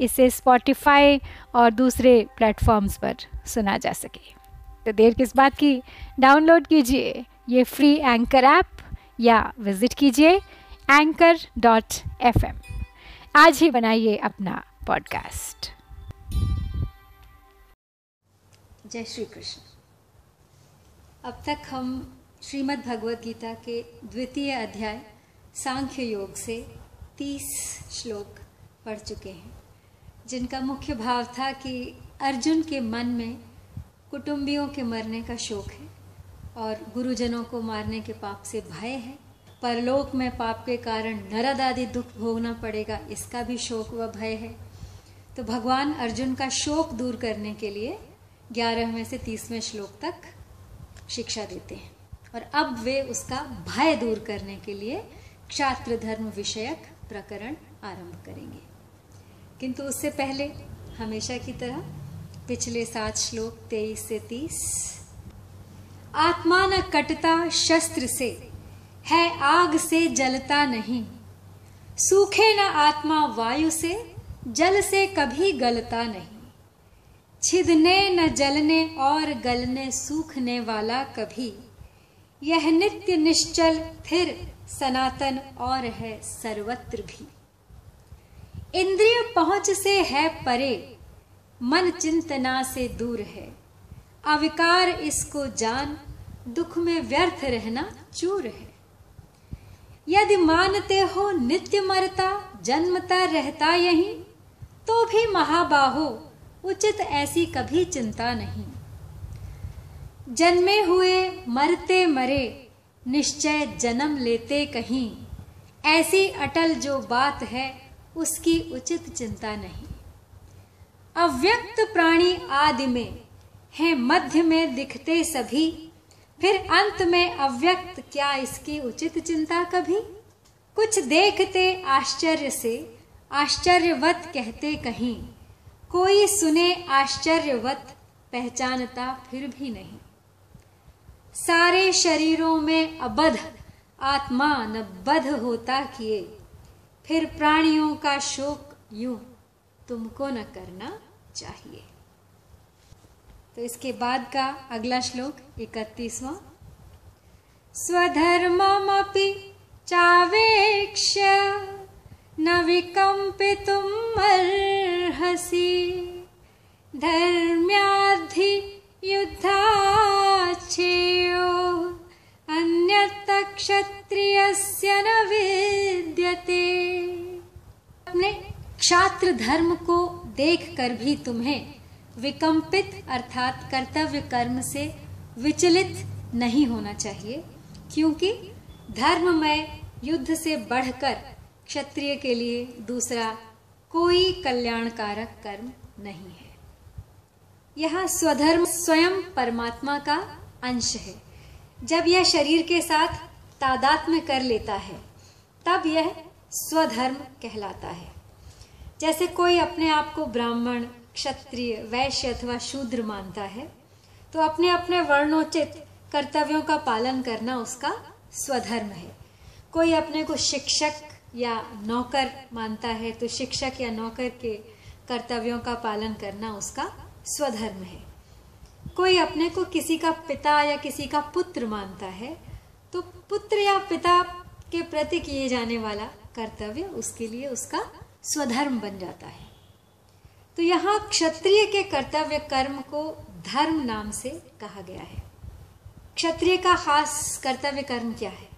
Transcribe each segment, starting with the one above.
इसे स्पॉटिफाई और दूसरे प्लेटफॉर्म्स पर सुना जा सके। तो देर किस बात की? डाउनलोड कीजिए ये फ्री एंकर ऐप या विज़िट कीजिए एंकर डॉट एफ़ एम आज ही बनाइए अपना पॉडकास्ट जय श्री कृष्ण। अब तक हम श्रीमद् भगवद गीता के द्वितीय अध्याय सांख्य योग से तीस श्लोक पढ़ चुके हैं। जिनका मुख्य भाव था कि अर्जुन के मन में कुटुंबियों के मरने का शोक है और गुरुजनों को मारने के पाप से भय है। परलोक में पाप के कारण नरद आदि दुख भोगना पड़ेगा, इसका भी शोक व भय है। तो भगवान अर्जुन का शोक दूर करने के लिए ग्यारहवें से तीसवें श्लोक तक शिक्षा देते हैं। और अब वे उसका भय दूर करने के लिए क्षात्र धर्म विषयक प्रकरण आरंभ करेंगे। किंतु उससे पहले हमेशा की तरह पिछले सात श्लोक तेईस से तीस। आत्मा न कटता शस्त्र से, है आग से जलता नहीं। सूखे न आत्मा वायु से, जल से कभी गलता नहीं। छिदने न जलने और गलने सूखने वाला कभी। यह नित्य निश्चल, फिर सनातन और है सर्वत्र भी। इंद्रिय पहुँच से है परे, मन चिंतना से दूर है। अविकार इसको जान, दुख में व्यर्थ रहना चूर है। यदि मानते हो नित्य मरता, जन्मता रहता यही तो भी महाबाहो, उचित ऐसी कभी चिंता नहीं। जन्मे हुए मरते मरे, निश्चय जन्म लेते कहीं, ऐसी अटल जो बात है उसकी उचित चिंता नहीं। अव्यक्त प्राणी आदि में है, मध्य में दिखते सभी। फिर अंत में अव्यक्त, क्या इसकी उचित चिंता कभी? कुछ देखते आश्चर्य से, आश्चर्यवत कहते कहीं। कोई सुने आश्चर्यवत, पहचानता फिर भी नहीं। सारे शरीरों में अबध, आत्मा न बध होता किए। फिर प्राणियों का शोक यूँ तुमको न करना चाहिए। तो इसके बाद का अगला श्लोक, इकतीसवा। स्वधर्ममपि चावेक्ष न विकम्पितुम् अर्हसि। धर्म्याधि युद्धाच्छेयो क्षत्रियस्य न विद्यते। अपने क्षात्र धर्म को देख कर भी तुम्हें विकम्पित अर्थात कर्तव्य कर्म से विचलित नहीं होना चाहिए, क्योंकि धर्म में युद्ध से बढ़कर क्षत्रिय के लिए दूसरा कोई कल्याणकारक कर्म नहीं है। यह स्वधर्म स्वयं परमात्मा का अंश है। जब यह शरीर के साथ तादात्म्य कर लेता है, तब यह स्वधर्म कहलाता है। जैसे कोई अपने आप को ब्राह्मण, क्षत्रिय, वैश्य अथवा शूद्र मानता है तो अपने अपने वर्णोचित कर्तव्यों का पालन करना उसका स्वधर्म है। कोई अपने को शिक्षक या नौकर मानता है तो शिक्षक या नौकर के कर्तव्यों का पालन करना उसका स्वधर्म है। कोई अपने को किसी का पिता या किसी का पुत्र मानता है तो पुत्र या पिता के प्रति किए जाने वाला कर्तव्य उसके लिए उसका स्वधर्म बन जाता है। तो यहाँ क्षत्रिय के कर्तव्य कर्म को धर्म नाम से कहा गया है। क्षत्रिय का खास कर्तव्य कर्म क्या है?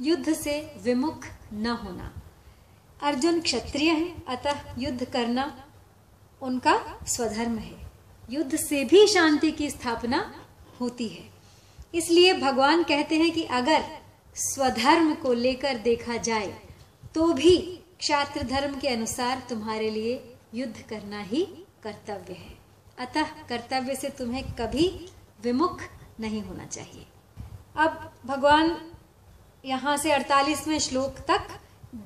युद्ध से विमुख न होना। अर्जुन क्षत्रिय है, अतः युद्ध करना उनका स्वधर्म है। युद्ध से भी शांति की स्थापना होती है। इसलिए भगवान कहते हैं कि अगर स्वधर्म को लेकर देखा जाए तो भी क्षात्र धर्म के अनुसार तुम्हारे लिए युद्ध करना ही कर्तव्य है। अतः कर्तव्य से तुम्हें कभी विमुख नहीं होना चाहिए। अब भगवान यहाँ से अड़तालीसवें श्लोक तक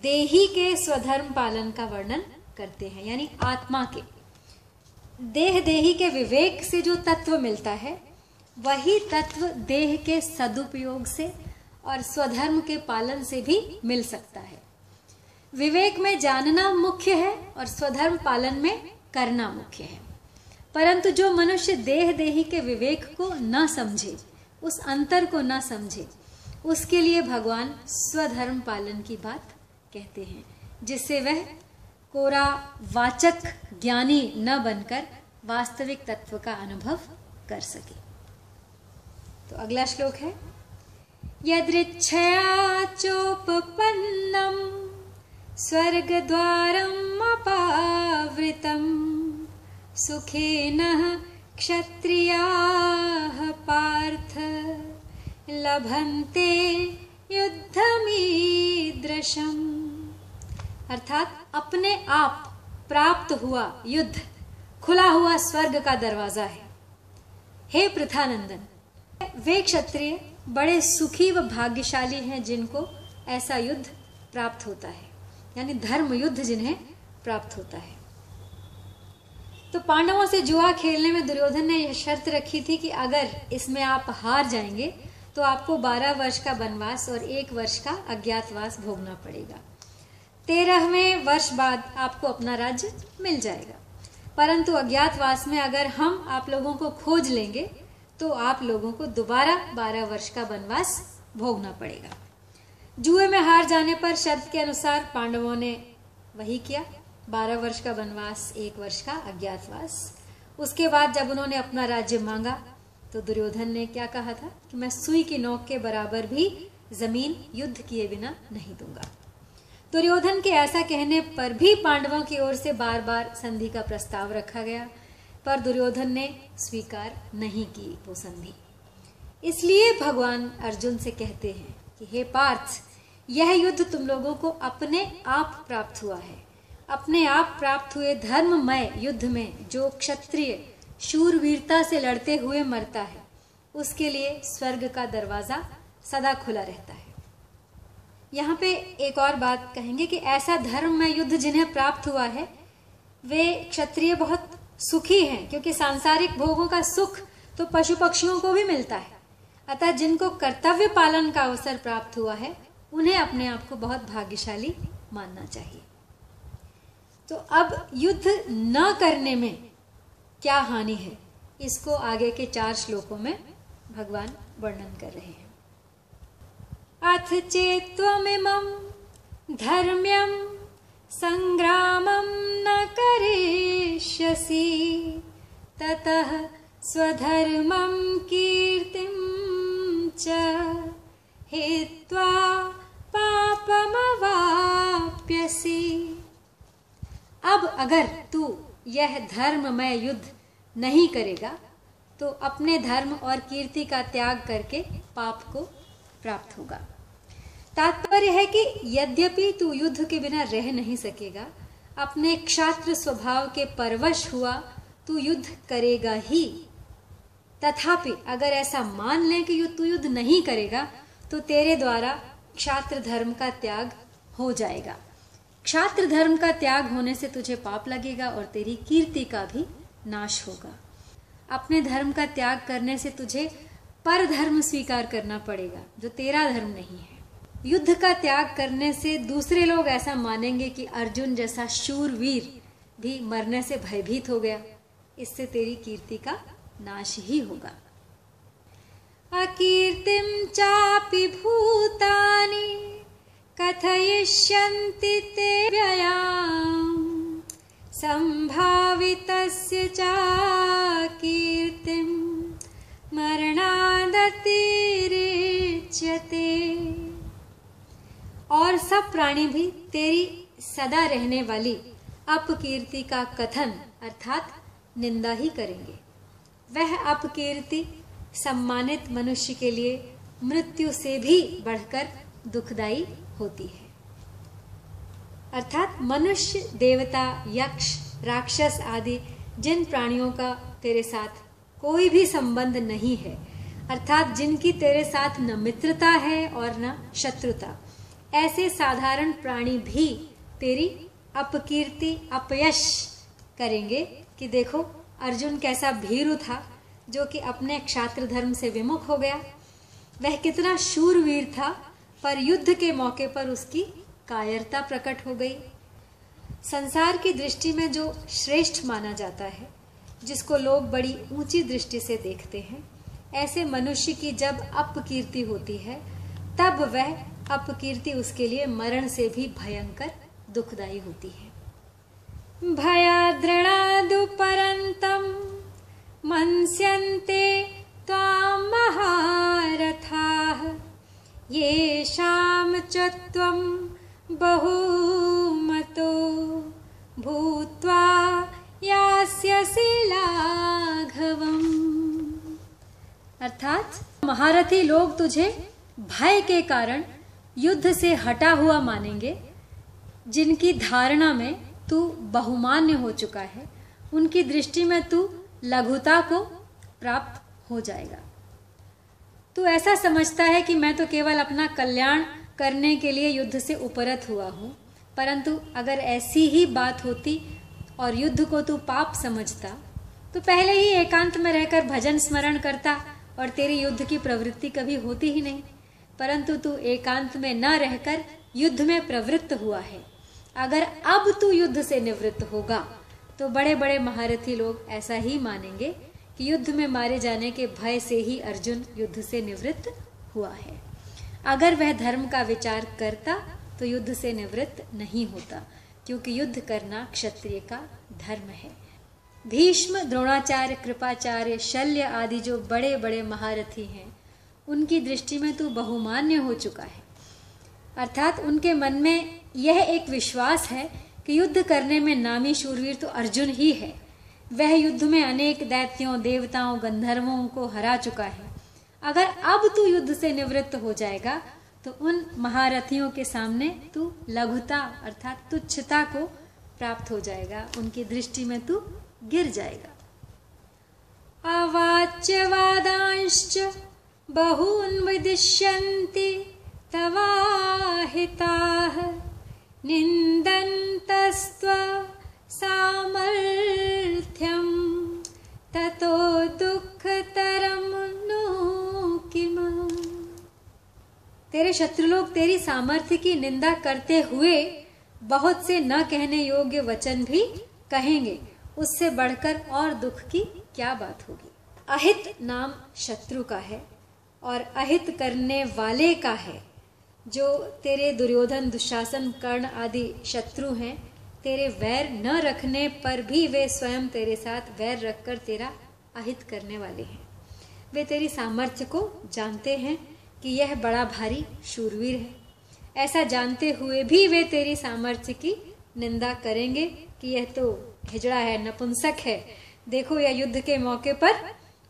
देही के स्वधर्म पालन का वर्णन करते हैं, यानी आत्मा के। देह देही के विवेक से जो तत्व मिलता है, वही तत्व देह के सदुपयोग से और स्वधर्म के पालन से भी मिल सकता है। विवेक में जानना मुख्य है और स्वधर्म पालन में करना मुख्य है। परंतु जो मनुष्य देह देही के विवेक को न समझे, उस अंतर को न समझे, उसके लिए भगवान स्वधर्म पालन की बात कहते हैं, जिससे वह कोरा वाचक ज्ञानी न बनकर वास्तविक तत्व का अनुभव कर सके। तो अगला श्लोक है। यदृच्छया स्वर्ग द्वारम अपावृतम सुखेन क्षत्रिया पार्थ लभन्ते युद्धमीदृशम। अर्थात अपने आप प्राप्त हुआ युद्ध, खुला हुआ स्वर्ग का दरवाज़ा है। हे प्रथानंदन, वे क्षत्रिय बड़े सुखी व भाग्यशाली हैं जिनको ऐसा युद्ध प्राप्त होता है, यानी धर्म युद्ध जिन्हें प्राप्त होता है। तो पांडवों से जुआ खेलने में दुर्योधन ने यह शर्त रखी थी कि अगर इसमें आप हार जाएँगे तो आपको बारह वर्ष का वनवास और एक वर्ष का अज्ञातवास भोगना पड़ेगा। तेरहवें वर्ष बाद आपको अपना राज्य मिल जाएगा। परंतु अज्ञातवास में अगर हम आप लोगों को खोज लेंगे तो आप लोगों को दोबारा बारह वर्ष का वनवास भोगना पड़ेगा। जुए में हार जाने पर शब्द के अनुसार पांडवों ने वही किया। बारह वर्ष का वनवास, एक वर्ष का अज्ञातवास। उसके बाद जब उन्होंने अपना राज्य मांगा तो दुर्योधन ने क्या कहा था कि मैं सुई की नोक के बराबर भी ज़मीन युद्ध किए बिना नहीं दूँगा। दुर्योधन के ऐसा कहने पर भी पांडवों की ओर से बार बार संधि का प्रस्ताव रखा गया, पर दुर्योधन ने स्वीकार नहीं की वो संधि। इसलिए भगवान अर्जुन से कहते हैं कि, हे पार्थ, यह युद्ध तुम लोगों को अपने आप प्राप्त हुआ है। अपने आप प्राप्त हुए धर्ममय युद्ध में जो क्षत्रिय शूरवीरता से लड़ते हुए मरता है, उसके लिए स्वर्ग का दरवाज़ा सदा खुला रहता है। यहाँ पे एक और बात कहेंगे कि ऐसा धर्म में युद्ध जिन्हें प्राप्त हुआ है, वे क्षत्रिय बहुत सुखी हैं, क्योंकि सांसारिक भोगों का सुख तो पशु पक्षियों को भी मिलता है। अतः जिनको कर्तव्य पालन का अवसर प्राप्त हुआ है, उन्हें अपने आप को बहुत भाग्यशाली मानना चाहिए। तो अब युद्ध न करने में क्या हानि है, इसको आगे के चार श्लोकों में भगवान वर्णन कर रहे हैं। अथ चेत्वमिमं धर्म्यम संग्रामं न करिष्यसि। ततः स्वधर्मं कीर्तिं च हित्वा पापमवाप्यसि। अब अगर तू यह धर्ममय युद्ध नहीं करेगा तो अपने धर्म और कीर्ति का त्याग करके पाप को प्राप्त होगा। तात्पर्य है कि यद्यपि तू युद्ध के बिना रह नहीं सकेगा, अपने क्षात्र स्वभाव के परवश हुआ, तू युद्ध करेगा ही। तथापि अगर ऐसा मान लें कि तू युद्ध नहीं करेगा तो तेरे द्वारा क्षात्र धर्म का त्याग हो जाएगा। क्षात्र धर्म का त्याग होने से तुझे पाप लगेगा और तेरी कीर्ति का भी नाश होगा। अपने धर्म का त्याग करने से तुझे पर धर्म स्वीकार करना पड़ेगा, जो तेरा धर्म नहीं है। युद्ध का त्याग करने से दूसरे लोग ऐसा मानेंगे कि अर्जुन जैसा शूरवीर भी मरने से भयभीत हो गया। इससे तेरी कीर्ति का नाश ही होगा। अकीर्तिम चापि भूतानी कथयिष्यन्ति ते व्ययाम् सम्भावितस्य चाकीर्तिं मरणादतिरिच्यते और सब प्राणी भी तेरी सदा रहने वाली अपकीर्ति का कथन अर्थात निंदा ही करेंगे। वह अपकीर्ति सम्मानित मनुष्य के लिए मृत्यु से भी बढ़कर दुखदाई होती है। अर्थात मनुष्य, देवता, यक्ष, राक्षस आदि जिन प्राणियों का तेरे साथ कोई भी संबंध नहीं है, अर्थात जिनकी तेरे साथ न मित्रता है और न शत्रुता ऐसे साधारण प्राणी भी तेरी अपकीर्ति, अपयश करेंगे कि देखो, अर्जुन कैसा भीरु था, जो कि अपने क्षात्र धर्म से विमुख हो गया। वह कितना शूरवीर था, पर युद्ध के मौके पर उसकी कायरता प्रकट हो गई। संसार की दृष्टि में जो श्रेष्ठ माना जाता है, जिसको लोग बड़ी ऊँची दृष्टि से देखते हैं, ऐसे मनुष्य की जब अपकीर्ति होती है, तब वह अपकीर्ति उसके लिए मरण से भी भयंकर दुखदाई होती है। भयाद्रणादुपरन्तं मन्स्यन्ते त्वां महारथाः येषां च त्वं बहुमतो, भूत्वा यास्यसि लाघवम्। अर्थात महारथी लोग तुझे भय के कारण युद्ध से हटा हुआ मानेंगे, जिनकी धारणा में तू बहुमान्य हो चुका है, उनकी दृष्टि में तू लघुता को प्राप्त हो जाएगा। तू ऐसा समझता है कि मैं तो केवल अपना कल्याण करने के लिए युद्ध से उपरत हुआ हूँ, परंतु अगर ऐसी ही बात होती और युद्ध को तू पाप समझता तो पहले ही एकांत में रहकर भजन स्मरण करता और तेरी युद्ध की प्रवृत्ति कभी होती ही नहीं। परंतु तू एकांत में न रहकर युद्ध में प्रवृत्त हुआ है। अगर अब तू युद्ध से निवृत्त होगा तो बड़े बड़े महारथी लोग ऐसा ही मानेंगे कि युद्ध में मारे जाने के भय से ही अर्जुन युद्ध से निवृत्त हुआ है। अगर वह धर्म का विचार करता तो युद्ध से निवृत्त नहीं होता, क्योंकि युद्ध करना क्षत्रिय का धर्म है। भीष्म, द्रोणाचार्य, कृपाचार्य, शल्य आदि जो बड़े बड़े महारथी हैं उनकी दृष्टि में तू बहुमान्य हो चुका है। अर्थात उनके मन में यह एक विश्वास है कि युद्ध करने में नामी शूरवीर तो अर्जुन ही है। वह युद्ध में अनेक दैत्यों, देवताओं, गंधर्वों को हरा चुका है। अगर अब तू युद्ध से निवृत्त हो जाएगा तो उन महारथियों के सामने तू लघुता, अर्थात तुच्छता को प्राप्त हो जाएगा। उनकी दृष्टि में तू गिर जाएगा। अवाच्यवादांश्च बहून् विदिश्यन्ति तवाहिताः। निन्दन्तस्त्व सामर्थ्यं ततो दुःखतरं नो किम। तेरे शत्रु लोग तेरी सामर्थ्य की निंदा करते हुए बहुत से न कहने योग्य वचन भी कहेंगे। उससे बढ़कर और दुख की क्या बात होगी? अहित नाम शत्रु का है। और अहित करने वाले का है। जो तेरे दुर्योधन, दुशासन, कर्ण आदि शत्रु हैं, तेरे वैर न रखने पर भी वे स्वयं तेरे साथ वैर रखकर तेरा अहित करने वाले हैं। वे तेरी सामर्थ्य को जानते हैं कि यह बड़ा भारी शूरवीर है। ऐसा जानते हुए भी वे तेरी सामर्थ्य की निंदा करेंगे कि यह तो हिजड़ा है, नपुंसक है। देखो, यह युद्ध के मौके पर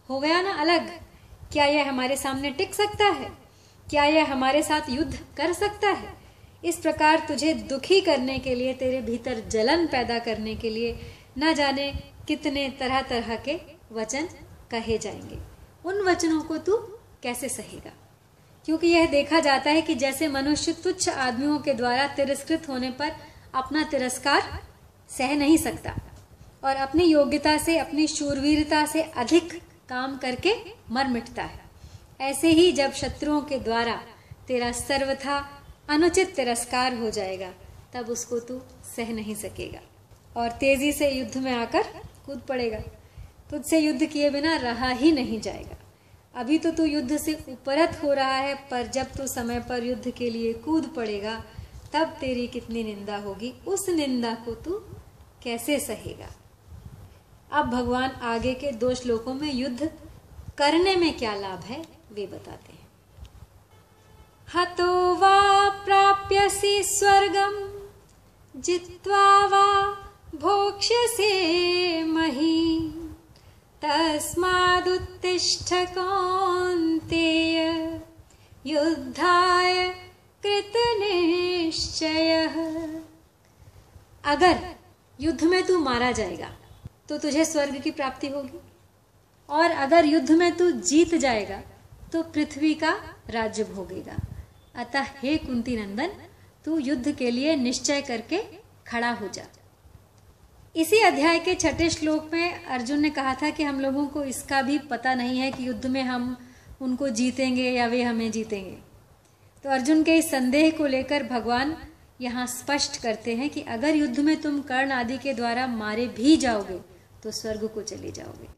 हो गया ना अलग? क्या यह हमारे सामने टिक सकता है? क्या यह हमारे साथ युद्ध कर सकता है? इस प्रकार तुझे दुखी करने के लिए, तेरे भीतर जलन पैदा करने के लिए न जाने कितने तरह तरह के वचन कहे जाएँगे। उन वचनों को तू कैसे सहेगा? क्योंकि यह देखा जाता है कि जैसे मनुष्य तुच्छ आदमियों के द्वारा तिरस्कृत होने पर अपना तिरस्कार सह नहीं सकता और अपनी योग्यता से, अपनी शूरवीरता से अधिक काम करके मर मिटता है। ऐसे ही जब शत्रुओं के द्वारा तेरा सर्वथा अनुचित तिरस्कार हो जाएगा, तब उसको तू सह नहीं सकेगा और तेज़ी से युद्ध में आकर कूद पड़ेगा। तुझसे युद्ध किए बिना रहा ही नहीं जाएगा। अभी तो तू युद्ध से उपरत हो रहा है, पर जब तू समय पर युद्ध के लिए कूद पड़ेगा, तब तेरी कितनी निंदा होगी, उस निंदा को तू कैसे सहेगा? अब भगवान आगे के दो श्लोकों में युद्ध करने में क्या लाभ है, वे बताते हैं। हतो वा प्राप्यसि स्वर्गम जित्वा वा भोक्ष्यसे मही। तस्मादुत्तिष्ठ कौन्तेय युद्धाय कृतनिश्चय। अगर युद्ध में तू मारा जाएगा तो तुझे स्वर्ग की प्राप्ति होगी। और अगर युद्ध में तू जीत जाएगा तो पृथ्वी का राज्य भोगेगा। अतः हे कुंती नंदन, तू युद्ध के लिए निश्चय करके खड़ा हो जा। इसी अध्याय के छठे श्लोक में अर्जुन ने कहा था कि हम लोगों को इसका भी पता नहीं है कि युद्ध में हम उनको जीतेंगे या वे हमें जीतेंगे। तो अर्जुन के इस संदेह को लेकर भगवान यहाँ स्पष्ट करते हैं कि अगर युद्ध में तुम कर्ण आदि के द्वारा मारे भी जाओगे तो स्वर्ग को चले जाओगे।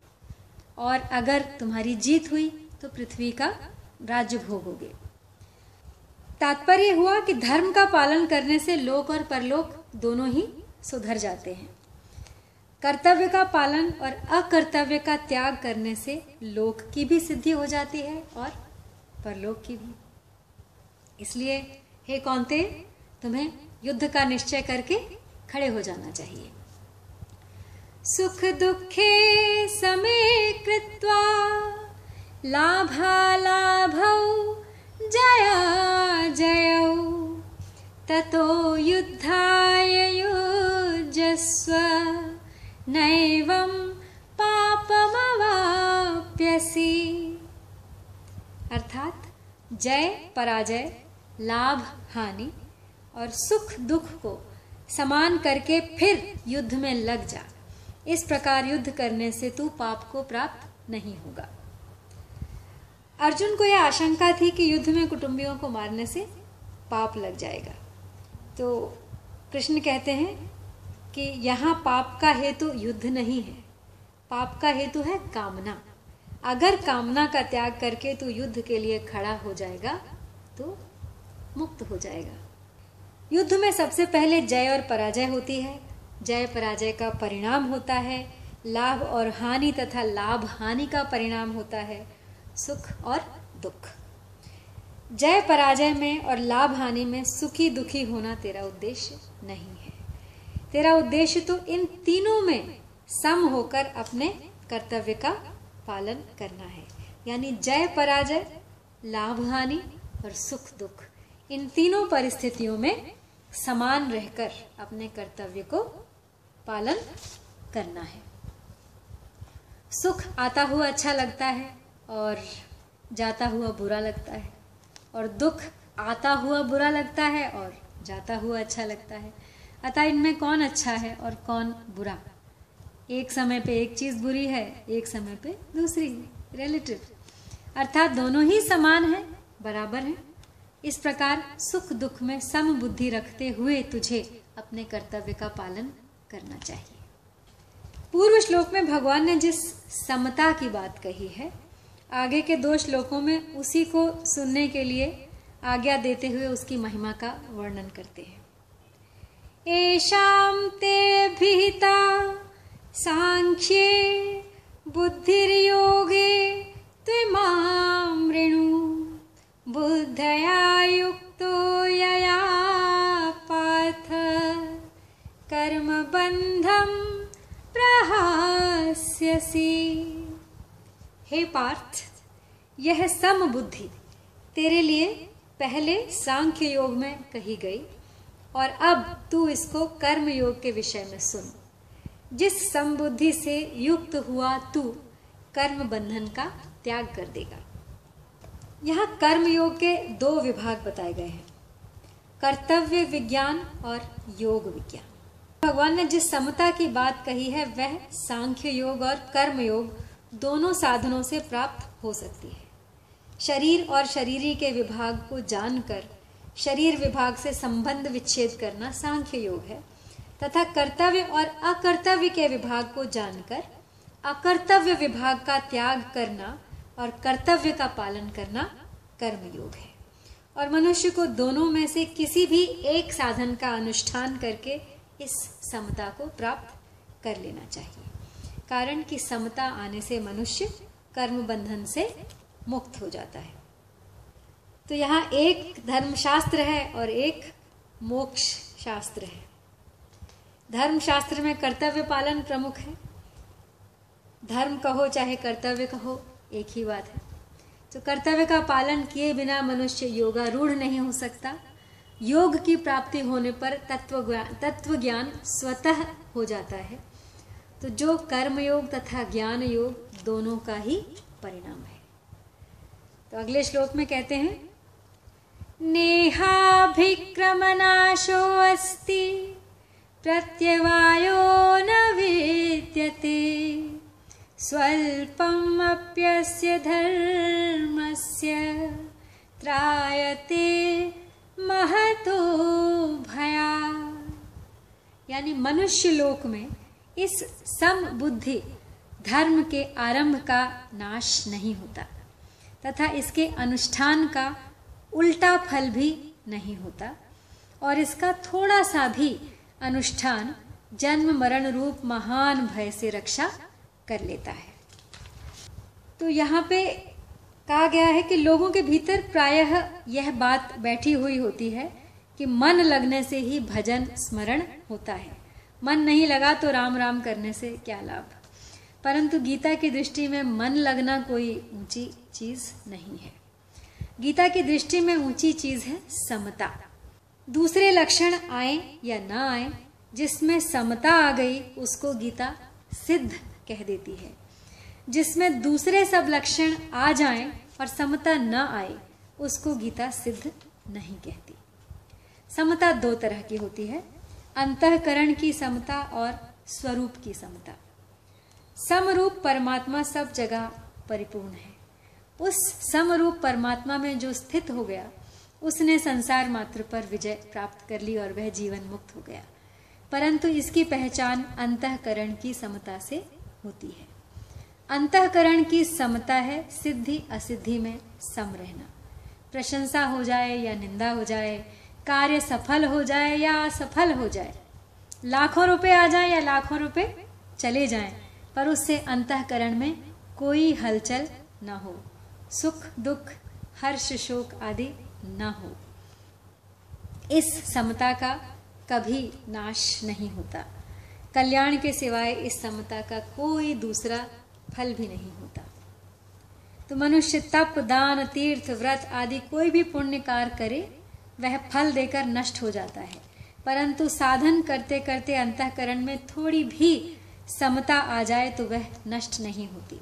और अगर तुम्हारी जीत हुई तो पृथ्वी का राज्य भोगोगे तात्पर्य हुआ कि धर्म का पालन करने से लोक और परलोक दोनों ही सुधर जाते हैं। कर्तव्य का पालन और अकर्तव्य का त्याग करने से लोक की भी सिद्धि हो जाती है और परलोक की भी। इसलिए, हे कौनते, तुम्हें युद्ध का निश्चय करके खड़े हो जाना चाहिए। सुख दुखे समे कृत्वा लाभालाभौ जया जयौ। ततो युद्धाय युजस्व, नैवं पापमवाप्यसि। अर्थात जय पराजय, लाभ हानि और सुख दुख को समान करके फिर युद्ध में लग जा। इस प्रकार युद्ध करने से तू पाप को प्राप्त नहीं होगा। अर्जुन को यह आशंका थी कि युद्ध में कुटुंबियों को मारने से पाप लग जाएगा। तो कृष्ण कहते हैं कि यहाँ पाप का हेतु तो युद्ध नहीं है। पाप का हेतु तो है कामना। अगर कामना का त्याग करके तू युद्ध के लिए खड़ा हो जाएगा तो मुक्त हो जाएगा। युद्ध में सबसे पहले जय और पराजय होती है। जय पराजय का परिणाम होता है, लाभ और हानि तथा लाभ हानि का परिणाम होता है, सुख और दुख। जय पराजय में और लाभ हानि में सुखी दुखी होना तेरा उद्देश्य नहीं है। तेरा उद्देश्य तो इन तीनों में सम होकर अपने कर्तव्य का पालन करना है। यानी जय पराजय, लाभ हानि और सुख दुख, इन तीनों परिस्थितियों में समान रहकर अपने कर्तव्य को पालन करना है। सुख आता हुआ अच्छा लगता है और जाता हुआ बुरा लगता है। और दुख आता हुआ बुरा लगता है और जाता हुआ अच्छा लगता है। अतः इनमें कौन अच्छा है और कौन बुरा? एक समय पे एक चीज़ बुरी है, एक समय पे दूसरी रिलेटिव अर्थात दोनों ही समान है, बराबर है। इस प्रकार सुख दुख में सम बुद्धि रखते हुए तुझे अपने कर्तव्य का पालन करना चाहिए। पूर्व श्लोक में भगवान ने जिस समता की बात कही है, आगे के दो श्लोकों में उसी को सुनने के लिए आज्ञा देते हुए उसकी महिमा का वर्णन करते हैं। एशाम ते भिहिता सांख्ये बुद्धिर्योगे त्विमामृणु बुद्धया युक्तो यया कर्मबन्धं प्रहास्यसि। हे पार्थ, यह सम बुद्धि तेरे लिए पहले सांख्य योग में कही गई, और अब तू इसको कर्म योग के विषय में सुन। जिस समबुद्धि से युक्त हुआ तू कर्म बंधन का त्याग कर देगा। यहाँ कर्म योग के दो विभाग बताए गए हैं, कर्तव्य विज्ञान और योग विज्ञान। भगवान ने जिस समता की बात कही है, वह सांख्य योग और कर्म योग दोनों साधनों से प्राप्त हो सकती है। शरीर और शरीरी के विभाग को जानकर, शरीर विभाग से संबंध विच्छेद करना सांख्य योग है, तथा कर्तव्य और अकर्तव्य के विभाग को जानकर, अकर्तव्य विभाग का त्याग करना और कर्तव्य का पालन करना कर्म योग है। और मनुष्य को दोनों में से किसी भी एक साधन का अनुष्ठान करके इस समता को प्राप्त कर लेना चाहिए। कारण कि समता आने से मनुष्य कर्म बंधन से मुक्त हो जाता है। तो यहाँ एक धर्मशास्त्र है और एक मोक्ष शास्त्र है। धर्मशास्त्र में कर्तव्य पालन प्रमुख है। धर्म कहो चाहे कर्तव्य कहो, एक ही बात है। तो कर्तव्य का पालन किए बिना मनुष्य योगारूढ़ नहीं हो सकता। योग की प्राप्ति होने पर तत्व तत्व ज्ञान स्वतः हो जाता है। तो जो कर्म योग तथा ज्ञान योग दोनों का ही परिणाम है। तो अगले श्लोक में कहते हैं नेहाभिक्रमनाशो अस्ति प्रत्यवायो न विद्यते स्वल्पमप्यस्य धर्मस्य त्रायते महतो भया। यानी मनुष्य लोक में इस सम बुद्धि धर्म के आरंभ का नाश नहीं होता, तथा इसके अनुष्ठान का उल्टा फल भी नहीं होता, और इसका थोड़ा सा भी अनुष्ठान जन्म मरण रूप महान भय से रक्षा कर लेता है। तो यहाँ पे कहा गया है कि लोगों के भीतर प्रायः यह बात बैठी हुई होती है कि मन लगने से ही भजन स्मरण होता है। मन नहीं लगा तो राम राम करने से क्या लाभ? परंतु गीता की दृष्टि में मन लगना कोई ऊँची चीज़ नहीं है। गीता की दृष्टि में ऊँची चीज़ है समता। दूसरे लक्षण आए या ना आए, जिसमें समता आ गई, उसको गीता सिद्ध कह देती है। जिसमें दूसरे सब लक्षण आ जाएँ और समता न आए, उसको गीता सिद्ध नहीं कहती। समता दो तरह की होती है, अंतकरण की समता और स्वरूप की समता। समरूप परमात्मा सब जगह परिपूर्ण है। उस समरूप परमात्मा में जो स्थित हो गया, उसने संसार मात्र पर विजय प्राप्त कर ली और वह जीवन मुक्त हो गया। परंतु इसकी पहचान अंतकरण की समता से होती है। अंतकरण की समता है सिद्धि असिद्धि में सम रहना। प्रशंसा हो जाए या निंदा हो जाए, कार्य सफल हो जाए या असफल हो जाए, लाखों रुपए आ जाए या लाखों रुपए चले जाएँ, पर उससे अंतकरण में कोई हलचल न हो, सुख दुख, हर्ष शोक आदि न हो। इस समता का कभी नाश नहीं होता। कल्याण के सिवाय इस समता का कोई दूसरा फल भी नहीं होता। तो मनुष्य तप, दान, तीर्थ, व्रत आदि कोई भी पुण्य कार्य करे, वह फल देकर नष्ट हो जाता है। परंतु साधन करते करते अंतकरण में थोड़ी भी समता आ जाए तो वह नष्ट नहीं होती।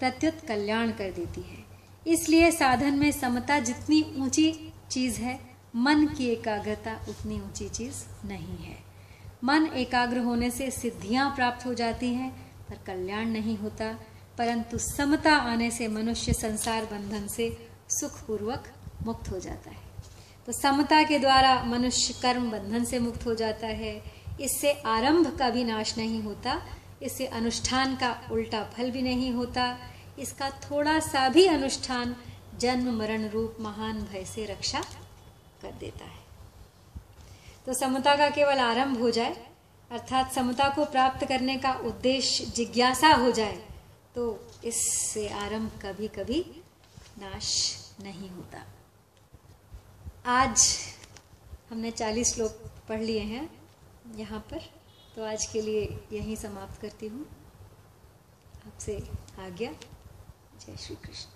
प्रत्युत कल्याण कर देती है। इसलिए साधन में समता जितनी ऊँची चीज़ है, मन की एकाग्रता उतनी ऊँची चीज़ नहीं है। मन एकाग्र होने से सिद्धियाँ प्राप्त हो जाती हैं पर कल्याण नहीं होता, परंतु समता आने से मनुष्य संसार बंधन से सुखपूर्वक मुक्त हो जाता है। तो समता के द्वारा मनुष्य कर्म बंधन से मुक्त हो जाता है। इससे आरंभ का भी नाश नहीं होता, इससे अनुष्ठान का उल्टा फल भी नहीं होता। इसका थोड़ा सा भी अनुष्ठान जन्म मरण रूप महान भय से रक्षा कर देता है। तो समता का केवल आरंभ हो जाए अर्थात समता को प्राप्त करने का उद्देश्य जिज्ञासा हो जाए तो इससे आरंभ कभी कभी नाश नहीं होता। आज हमने चालीस श्लोक पढ़ लिए हैं यहाँ पर तो आज के लिए यहीं समाप्त करती हूँ। आपसे आज्ञा, जय श्री कृष्ण।